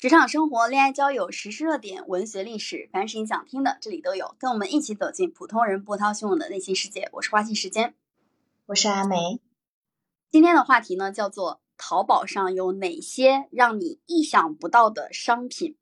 职场生活、恋爱交友、时事热点、文学历史，凡是你想听的，这里都有。跟我们一起走进普通人波涛汹涌的内心世界。我是花信时间，我是阿梅。今天的话题呢，叫做淘宝上有哪些让你意想不到的商品。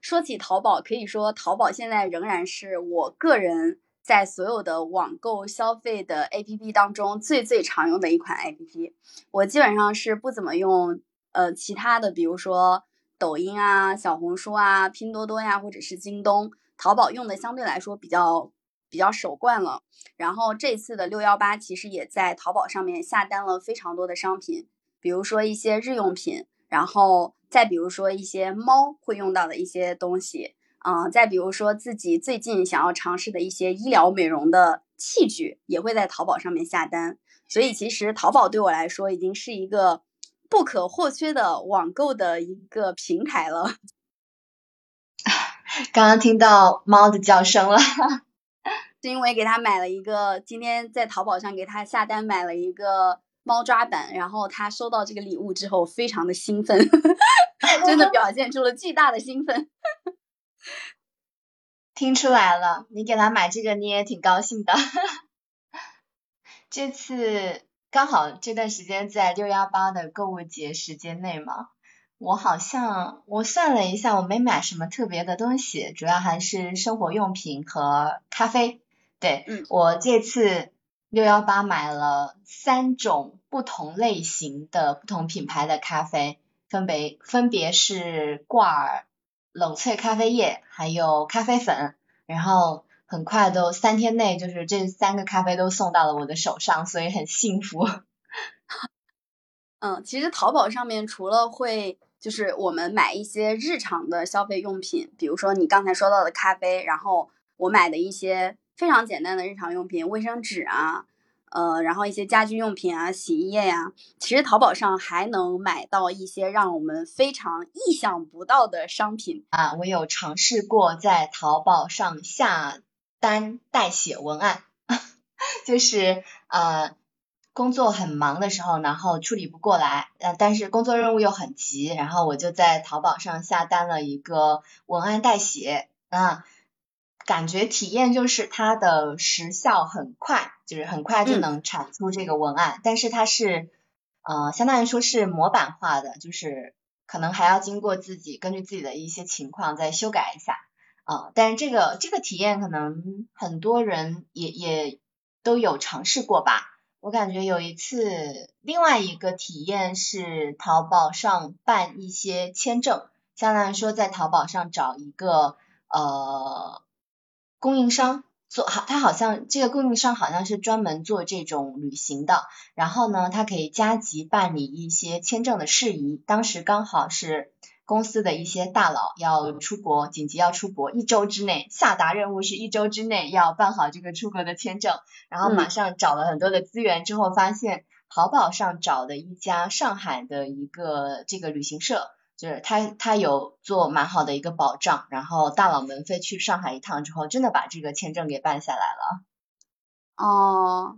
说起淘宝，可以说淘宝现在仍然是我个人在所有的网购消费的 APP 当中最最常用的一款 APP。我基本上是不怎么用呃其他的，比如说。抖音啊、小红书啊、拼多多呀，或者是京东、淘宝用的相对来说比较比较熟惯了。然后这次的六幺八其实也在淘宝上面下单了非常多的商品，比如说一些日用品，然后再比如说一些猫会用到的一些东西，啊，再比如说自己最近想要尝试的一些医疗美容的器具，也会在淘宝上面下单。所以其实淘宝对我来说已经是一个。不可或缺的网购的一个平台了。刚刚听到猫的叫声了，是因为给他买了一个，今天在淘宝上给他下单买了一个猫抓板，然后他收到这个礼物之后非常的兴奋，真的表现出了巨大的兴奋。听出来了，你给他买这个你也挺高兴的。这次。刚好这段时间在六幺八的购物节时间内嘛，我好像我算了一下，我没买什么特别的东西，主要还是生活用品和咖啡。对，嗯，我这次六幺八买了三种不同类型的不同品牌的咖啡，分别分别是挂耳冷萃咖啡液，还有咖啡粉，然后。很快都三天内，就是这三个咖啡都送到了我的手上，所以很幸福。嗯，其实淘宝上面除了会就是我们买一些日常的消费用品，比如说你刚才说到的咖啡，然后我买的一些非常简单的日常用品，卫生纸啊，呃，然后一些家居用品啊，洗衣液呀，其实淘宝上还能买到一些让我们非常意想不到的商品啊。我有尝试过在淘宝上下。单代写文案，就是呃工作很忙的时候，然后处理不过来，呃但是工作任务又很急，然后我就在淘宝上下单了一个文案代写，啊感觉体验就是它的时效很快，就是很快就能产出这个文案，但是它是呃相当于说是模板化的，就是可能还要经过自己根据自己的一些情况再修改一下。啊，但是这个这个体验可能很多人也也都有尝试过吧。我感觉有一次，另外一个体验是淘宝上办一些签证，相当于说在淘宝上找一个呃供应商做，好，他好像这个供应商好像是专门做这种旅行的，然后呢，他可以加急办理一些签证的事宜。当时刚好是。公司的一些大佬要出国，紧急要出国，一周之内下达任务，是一周之内要办好这个出国的签证。然后马上找了很多的资源之后，发现淘宝上找的一家上海的一个这个旅行社，就是他他有做蛮好的一个保障。然后大佬们飞去上海一趟之后，真的把这个签证给办下来了。哦，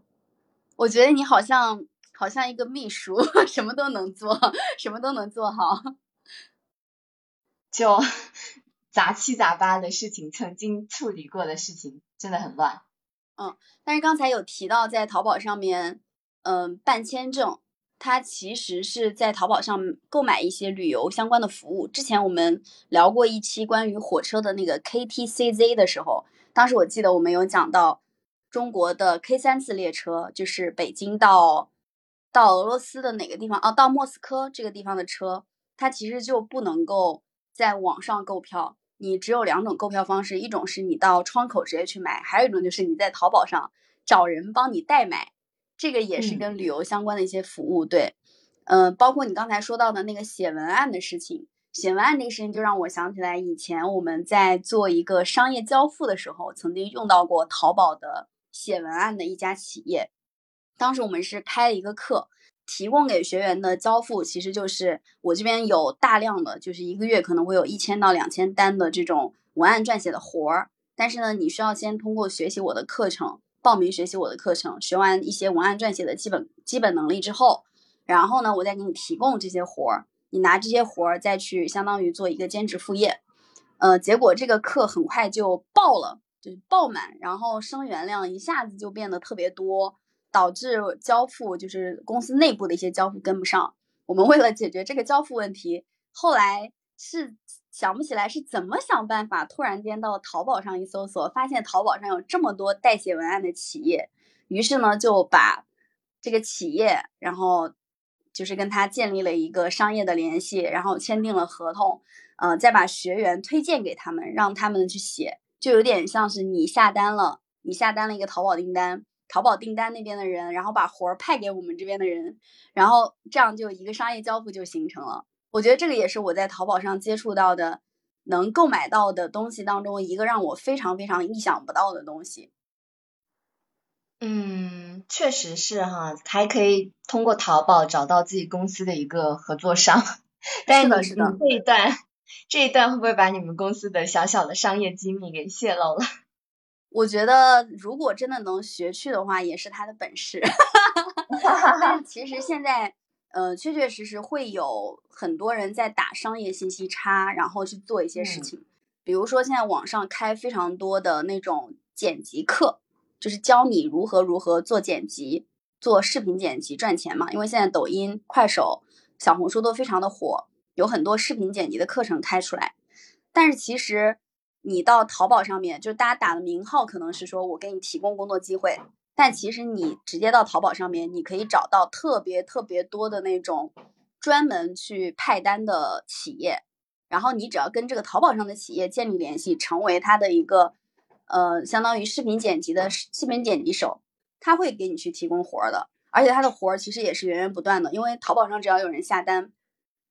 我觉得你好像好像一个秘书，什么都能做，什么都能做好。就 杂七杂八的事情，曾经处理过的事情真的很乱。嗯，但是刚才有提到在淘宝上面，嗯，办签证，它其实是在淘宝上购买一些旅游相关的服务。之前我们聊过一期关于火车的那个 KTCZ 的时候，当时我记得我们有讲到中国的 K 三次列车，就是北京到到俄罗斯的哪个地方啊？到莫斯科这个地方的车，它其实就不能够。在网上购票，你只有两种购票方式，一种是你到窗口直接去买，还有一种就是你在淘宝上找人帮你代买，这个也是跟旅游相关的一些服务。对，嗯，包括你刚才说到的那个写文案的事情，写文案这个事情就让我想起来，以前我们在做一个商业交付的时候，曾经用到过淘宝的写文案的一家企业，当时我们是开了一个课。提供给学员的交付其实就是我这边有大量的，就是一个月可能会有一千到两千单的这种文案撰写的活儿。但是呢，你需要先通过学习我的课程，报名学习我的课程，学完一些文案撰写的基本基本能力之后，然后呢，我再给你提供这些活儿。你拿这些活儿再去相当于做一个兼职副业，呃，结果这个课很快就爆了，就是爆满，然后生源量一下子就变得特别多，导致交付就是公司内部的一些交付跟不上。我们为了解决这个交付问题，后来是想不起来是怎么想办法，突然间到淘宝上一搜索，发现淘宝上有这么多代写文案的企业，于是呢就把这个企业，然后就是跟他建立了一个商业的联系，然后签订了合同，呃，再把学员推荐给他们，让他们去写，就有点像是你下单了，你下单了一个淘宝订单。淘宝订单那边的人，然后把活儿派给我们这边的人，然后这样就一个商业交付就形成了。我觉得这个也是我在淘宝上接触到的能购买到的东西当中一个让我非常非常意想不到的东西。嗯，确实是哈，还可以通过淘宝找到自己公司的一个合作商。是的，是的。这一段，这一段会不会把你们公司的小小的商业机密给泄露了？我觉得，如果真的能学去的话，也是他的本事。但其实现在，呃，确确实实会有很多人在打商业信息差，然后去做一些事情。比如说，现在网上开非常多的那种剪辑课，就是教你如何如何做剪辑、做视频剪辑赚钱嘛。因为现在抖音、快手、小红书都非常的火，有很多视频剪辑的课程开出来。但是其实。你到淘宝上面，就是大家打的名号可能是说我给你提供工作机会，但其实你直接到淘宝上面，你可以找到特别特别多的那种专门去派单的企业，然后你只要跟这个淘宝上的企业建立联系，成为他的一个呃相当于视频剪辑的视频剪辑手，他会给你去提供活儿的，而且他的活儿其实也是源源不断的，因为淘宝上只要有人下单，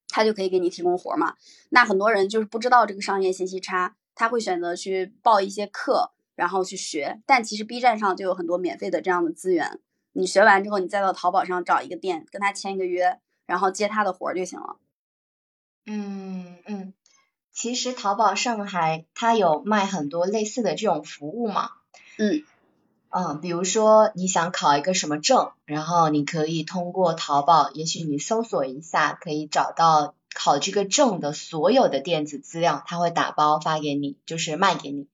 他就可以给你提供活儿嘛。那很多人就是不知道这个商业信息差。他会选择去报一些课，然后去学。但其实 B 站上就有很多免费的这样的资源。你学完之后，你再到淘宝上找一个店，跟他签一个约，然后接他的活儿就行了。嗯嗯，其实淘宝上还它有卖很多类似的这种服务嘛。嗯嗯，比如说你想考一个什么证，然后你可以通过淘宝，也许你搜索一下，可以找到。考这个证的所有的电子资料，他会打包发给你，就是卖给你。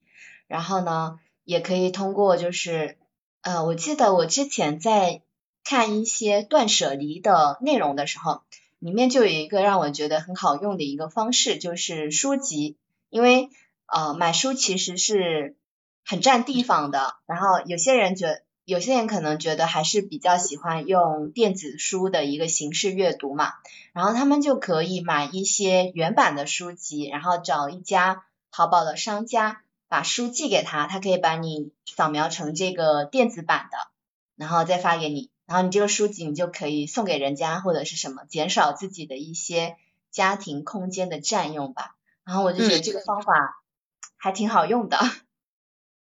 然后呢，也可以通过就是，呃，我记得我之前在看一些断舍离的内容的时候，里面就有一个让我觉得很好用的一个方式，就是书籍。因为呃，买书其实是很占地方的，然后有些人觉得。有些人可能觉得还是比较喜欢用电子书的一个形式阅读嘛，然后他们就可以买一些原版的书籍，然后找一家淘宝的商家把书寄给他，他可以把你扫描成这个电子版的，然后再发给你，然后你这个书籍你就可以送给人家或者是什么，减少自己的一些家庭空间的占用吧。然后我就觉得这个方法还挺好用的。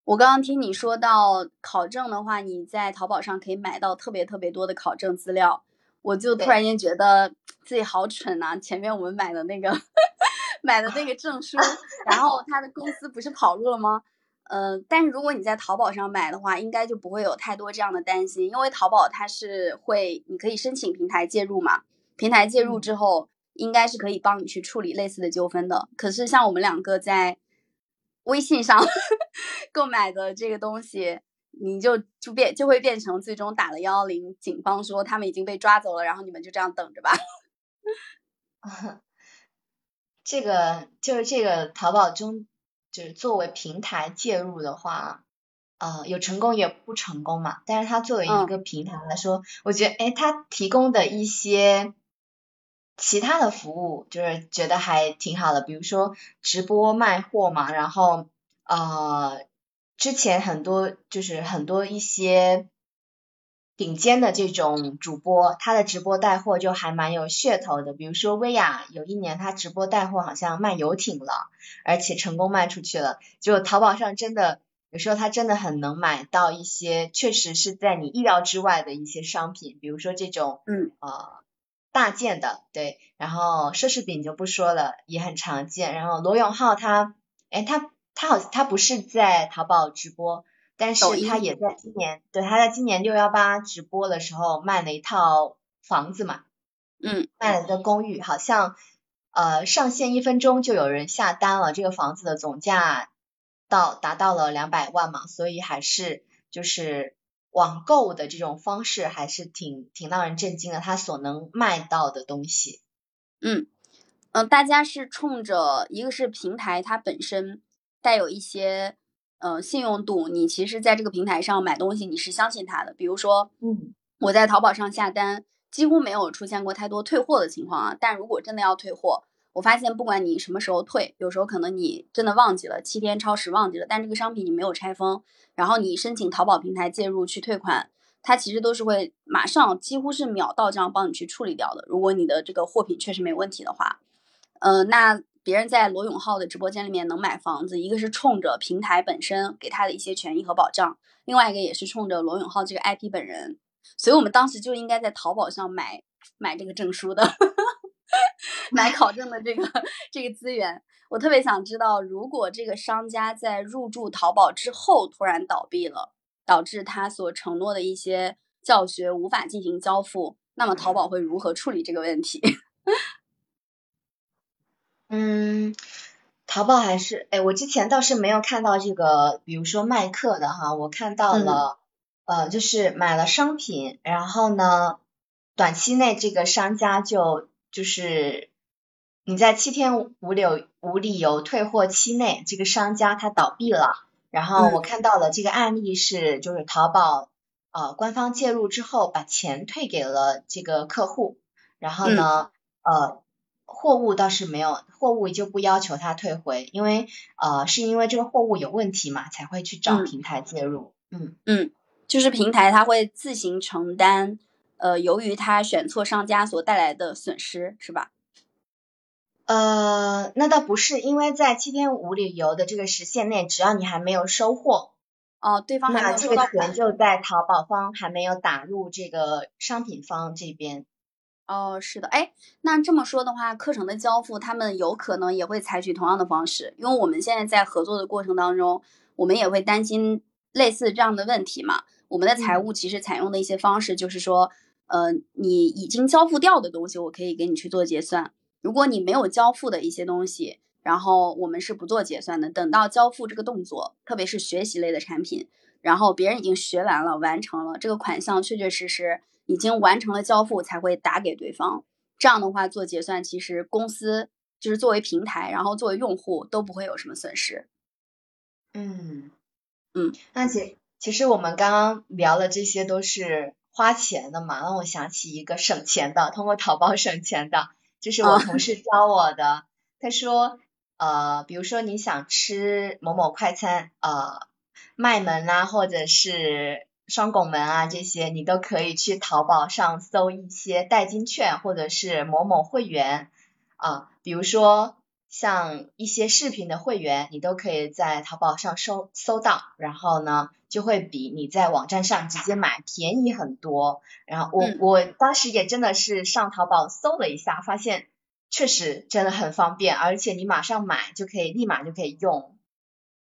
我刚刚听你说到考证的话，你在淘宝上可以买到特别特别多的考证资料，我就突然间觉得自己好蠢呐！前面我们买的那个 买的那个证书，然后他的公司不是跑路了吗？嗯，但是如果你在淘宝上买的话，应该就不会有太多这样的担心，因为淘宝它是会，你可以申请平台介入嘛，平台介入之后，应该是可以帮你去处理类似的纠纷的。可是像我们两个在。微信上购买的这个东西，你就就变就会变成最终打了幺幺零，警方说他们已经被抓走了，然后你们就这样等着吧。这个就是这个淘宝中，就是作为平台介入的话，呃，有成功也不成功嘛。但是它作为一个平台来说，我觉得，哎，它提供的一些。其他的服务就是觉得还挺好的，比如说直播卖货嘛，然后呃之前很多就是很多一些顶尖的这种主播，他的直播带货就还蛮有噱头的，比如说薇娅有一年他直播带货好像卖游艇了，而且成功卖出去了，就淘宝上真的有时候他真的很能买到一些确实是在你意料之外的一些商品，比如说这种嗯呃。大件的对，然后奢侈品就不说了，也很常见。然后罗永浩他，哎他他好他不是在淘宝直播，但是他也在今年，对他在今年六幺八直播的时候卖了一套房子嘛，嗯，卖了一个公寓，好像呃上线一分钟就有人下单了，这个房子的总价到达到了两百万嘛，所以还是就是网购的这种方式还是挺挺让人震惊的，它所能卖到的东西。嗯嗯，大家是冲着一个是平台它本身带有一些呃信用度，你其实在这个平台上买东西你是相信它的，比如说，嗯，我在淘宝上下单。几乎没有出现过太多退货的情况啊，但如果真的要退货，我发现不管你什么时候退，有时候可能你真的忘记了七天超时忘记了，但这个商品你没有拆封，然后你申请淘宝平台介入去退款，它其实都是会马上几乎是秒到账帮你去处理掉的。如果你的这个货品确实没问题的话，呃，那别人在罗永浩的直播间里面能买房子，一个是冲着平台本身给他的一些权益和保障，另外一个也是冲着罗永浩这个 IP 本人。所以我们当时就应该在淘宝上买买这个证书的，买考证的这个这个资源。我特别想知道，如果这个商家在入驻淘宝之后突然倒闭了，导致他所承诺的一些教学无法进行交付，那么淘宝会如何处理这个问题？嗯，淘宝还是哎，我之前倒是没有看到这个，比如说卖课的哈，我看到了。呃，就是买了商品，然后呢，短期内这个商家就就是你在七天无理由无理由退货期内，这个商家他倒闭了。然后我看到了这个案例是，就是淘宝呃官方介入之后，把钱退给了这个客户。然后呢，呃，货物倒是没有，货物就不要求他退回，因为呃是因为这个货物有问题嘛，才会去找平台介入。嗯嗯。就是平台它会自行承担，呃，由于他选错商家所带来的损失，是吧？呃，那倒不是，因为在七天无理由的这个时限内，只要你还没有收货，哦，对方还没有收到，这个钱就在淘宝方还没有打入这个商品方这边。哦，是的，哎，那这么说的话，课程的交付他们有可能也会采取同样的方式，因为我们现在在合作的过程当中，我们也会担心类似这样的问题嘛。我们的财务其实采用的一些方式，就是说，呃，你已经交付掉的东西，我可以给你去做结算。如果你没有交付的一些东西，然后我们是不做结算的。等到交付这个动作，特别是学习类的产品，然后别人已经学完了、完成了这个款项，确确实实已经完成了交付，才会打给对方。这样的话做结算，其实公司就是作为平台，然后作为用户都不会有什么损失。嗯嗯，那其。其实我们刚刚聊的这些都是花钱的嘛，让我想起一个省钱的，通过淘宝省钱的，就是我同事教我的。他说，呃，比如说你想吃某某快餐，呃，麦门啊，或者是双拱门啊这些，你都可以去淘宝上搜一些代金券，或者是某某会员啊，比如说。像一些视频的会员，你都可以在淘宝上搜搜到，然后呢，就会比你在网站上直接买便宜很多。然后我我当时也真的是上淘宝搜了一下，发现确实真的很方便，而且你马上买就可以立马就可以用。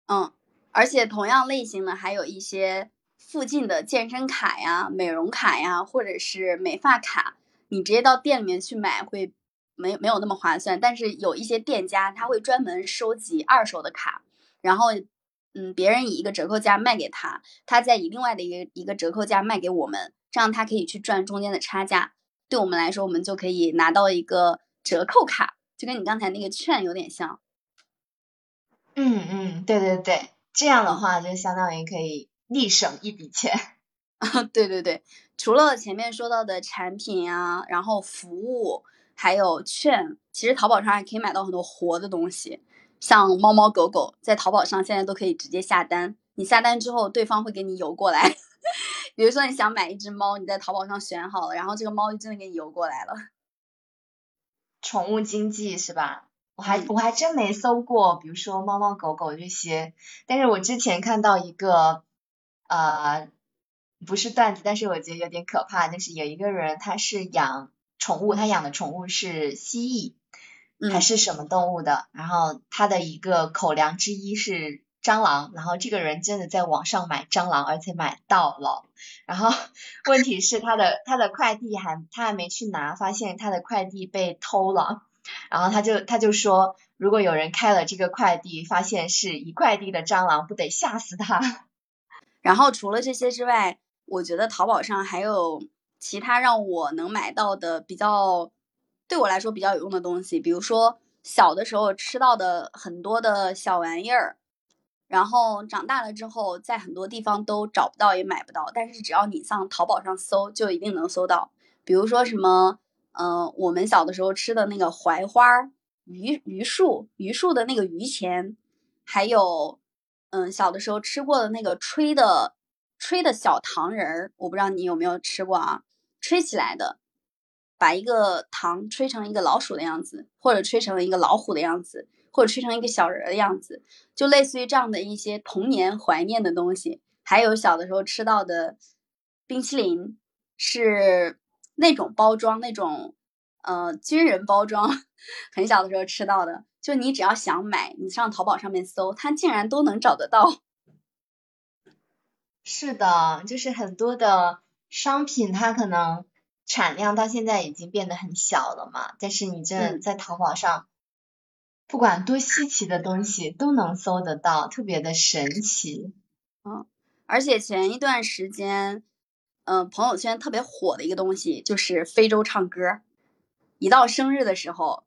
嗯，而且同样类型的还有一些附近的健身卡呀、美容卡呀，或者是美发卡，你直接到店里面去买会。没没有那么划算，但是有一些店家他会专门收集二手的卡，然后嗯，别人以一个折扣价卖给他，他再以另外的一个一个折扣价卖给我们，这样他可以去赚中间的差价。对我们来说，我们就可以拿到一个折扣卡，就跟你刚才那个券有点像。嗯嗯，对对对，这样的话就相当于可以立省一笔钱。对对对，除了前面说到的产品啊，然后服务。还有券，其实淘宝上还可以买到很多活的东西，像猫猫狗狗，在淘宝上现在都可以直接下单。你下单之后，对方会给你邮过来。比如说你想买一只猫，你在淘宝上选好了，然后这个猫就真的给你邮过来了。宠物经济是吧？我还我还真没搜过，比如说猫猫狗狗这些。但是我之前看到一个，呃，不是段子，但是我觉得有点可怕，就是有一个人他是养。宠物，他养的宠物是蜥蜴，还是什么动物的？然后他的一个口粮之一是蟑螂，然后这个人真的在网上买蟑螂，而且买到了。然后 问题是他的他的快递还他还没去拿，发现他的快递被偷了。然后他就他就说，如果有人开了这个快递，发现是一快递的蟑螂，不得吓死他。然后除了这些之外，我觉得淘宝上还有其他让我能买到的比较对我来说比较有用的东西，比如说小的时候吃到的很多的小玩意儿。然后长大了之后，在很多地方都找不到，也买不到。但是只要你上淘宝上搜，就一定能搜到。比如说什么，嗯，我们小的时候吃的那个槐花、榆榆树、榆树的那个榆钱，还有，嗯，小的时候吃过的那个吹的吹的小糖人儿，我不知道你有没有吃过啊？吹起来的，把一个糖吹成一个老鼠的样子，或者吹成一个老虎的样子。或者吹成一个小人的样子，就类似于这样的一些童年怀念的东西。还有小的时候吃到的冰淇淋，是那种包装，那种呃军人包装，很小的时候吃到的。就你只要想买，你上淘宝上面搜，它竟然都能找得到。是的，就是很多的商品，它可能产量到现在已经变得很小了嘛，但是你这在淘宝上。不管多稀奇的东西都能搜得到，特别的神奇。嗯，而且前一段时间，嗯，朋友圈特别火的一个东西就是非洲唱歌。一到生日的时候，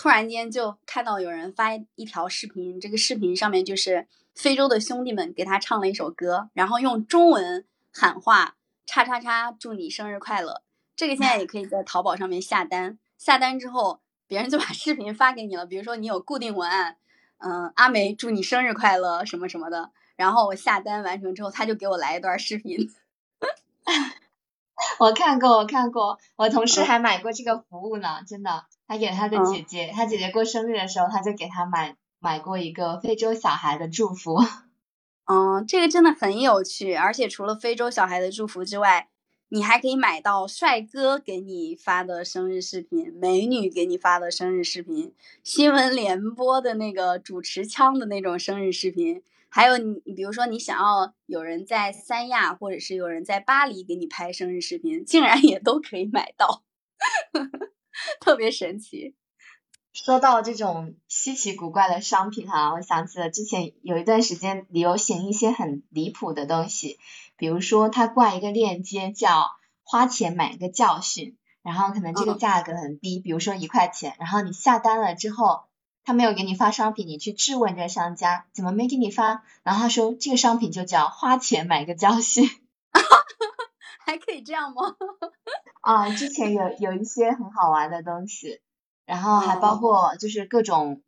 突然间就看到有人发一条视频，这个视频上面就是非洲的兄弟们给他唱了一首歌，然后用中文喊话“叉叉叉，祝你生日快乐”。这个现在也可以在淘宝上面下单，下单之后。别人就把视频发给你了，比如说你有固定文案，嗯，阿梅祝你生日快乐什么什么的，然后我下单完成之后，他就给我来一段视频。我看过，我看过，我同事还买过这个服务呢，真的，他给他的姐姐，他姐姐过生日的时候，他就给他买买过一个非洲小孩的祝福。嗯，这个真的很有趣，而且除了非洲小孩的祝福之外。你还可以买到帅哥给你发的生日视频，美女给你发的生日视频，新闻联播的那个主持腔的那种生日视频，还有你，你比如说你想要有人在三亚或者是有人在巴黎给你拍生日视频，竟然也都可以买到，特别神奇。说到这种稀奇古怪的商品哈，我想起了之前有一段时间流行一些很离谱的东西。比如说，他挂一个链接叫“花钱买个教训”，然后可能这个价格很低，比如说一块钱，然后你下单了之后，他没有给你发商品，你去质问这个商家怎么没给你发，然后他说这个商品就叫“花钱买个教训”，还可以这样吗？啊，之前有有一些很好玩的东西，然后还包括就是各种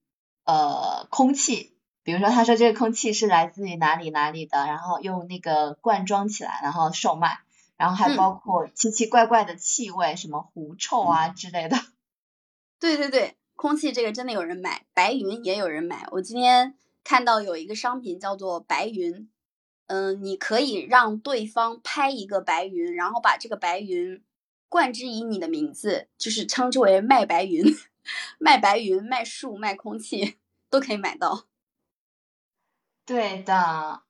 呃空气。比如说，他说这个空气是来自于哪里哪里的，然后用那个罐装起来，然后售卖，然后还包括奇奇怪怪的气味，什么狐臭啊之类的。对对对，空气这个真的有人买，白云也有人买。我今天看到有一个商品叫做白云，嗯，你可以让对方拍一个白云，然后把这个白云冠之以你的名字，就是称之为卖白云，卖白云、卖树、卖空气都可以买到。对的，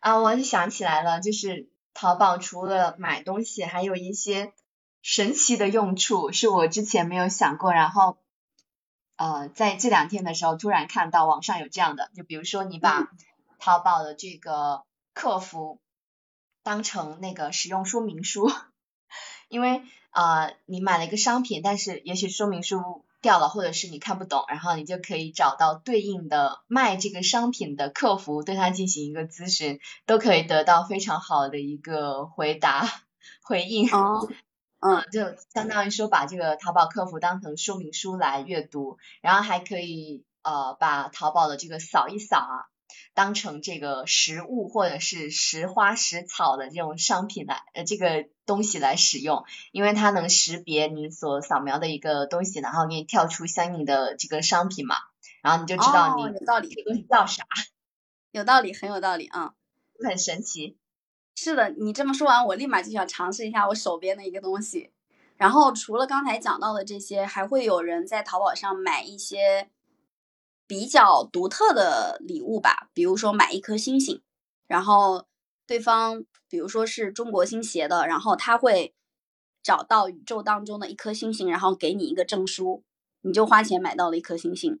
啊，我想起来了，就是淘宝除了买东西，还有一些神奇的用处，是我之前没有想过。然后，呃，在这两天的时候，突然看到网上有这样的，就比如说你把淘宝的这个客服当成那个使用说明书，因为啊，你买了一个商品，但是也许说明书。掉了，或者是你看不懂，然后你就可以找到对应的卖这个商品的客服，对他进行一个咨询，都可以得到非常好的一个回答回应。哦，嗯，就相当于说把这个淘宝客服当成说明书来阅读，然后还可以呃把淘宝的这个扫一扫啊。当成这个实物或者是实花实草的这种商品来呃这个东西来使用，因为它能识别你所扫描的一个东西，然后给你跳出相应的这个商品嘛，然后你就知道你有道理这个东西叫啥，有道理，很有道理啊，很神奇。是的，你这么说完，我立马就想尝试一下我手边的一个东西。然后除了刚才讲到的这些，还会有人在淘宝上买一些。比较独特的礼物吧，比如说买一颗星星，然后对方比如说是中国新协的，然后他会找到宇宙当中的一颗星星，然后给你一个证书，你就花钱买到了一颗星星，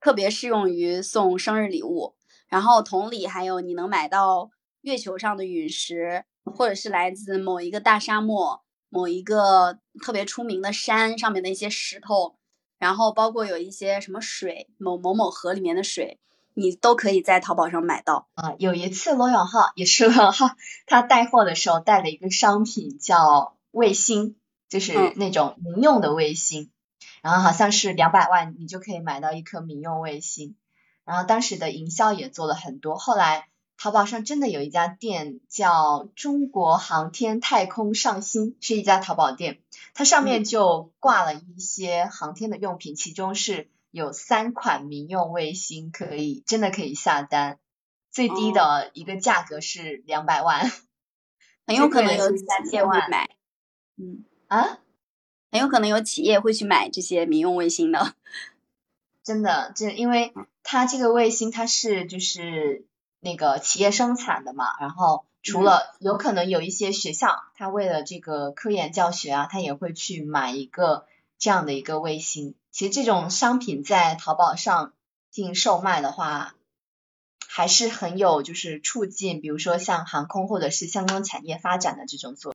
特别适用于送生日礼物。然后同理，还有你能买到月球上的陨石，或者是来自某一个大沙漠、某一个特别出名的山上面的一些石头。然后包括有一些什么水，某某某河里面的水，你都可以在淘宝上买到啊。有一次罗永浩也是罗永浩，他带货的时候带了一个商品叫卫星，就是那种民用的卫星，然后好像是两百万你就可以买到一颗民用卫星，然后当时的营销也做了很多，后来。淘宝上真的有一家店叫中国航天太空上新，是一家淘宝店，它上面就挂了一些航天的用品，其中是有三款民用卫星可以，真的可以下单，最低的一个价格是两百万，很有可能有三千万买，嗯。啊，很有可能有企业会去买这些民用卫星的，真的，这因为它这个卫星它是就是。那个企业生产的嘛，然后除了有可能有一些学校，他为了这个科研教学啊，他也会去买一个这样的一个卫星。其实这种商品在淘宝上进行售卖的话，还是很有就是促进，比如说像航空或者是相关产业发展的这种作。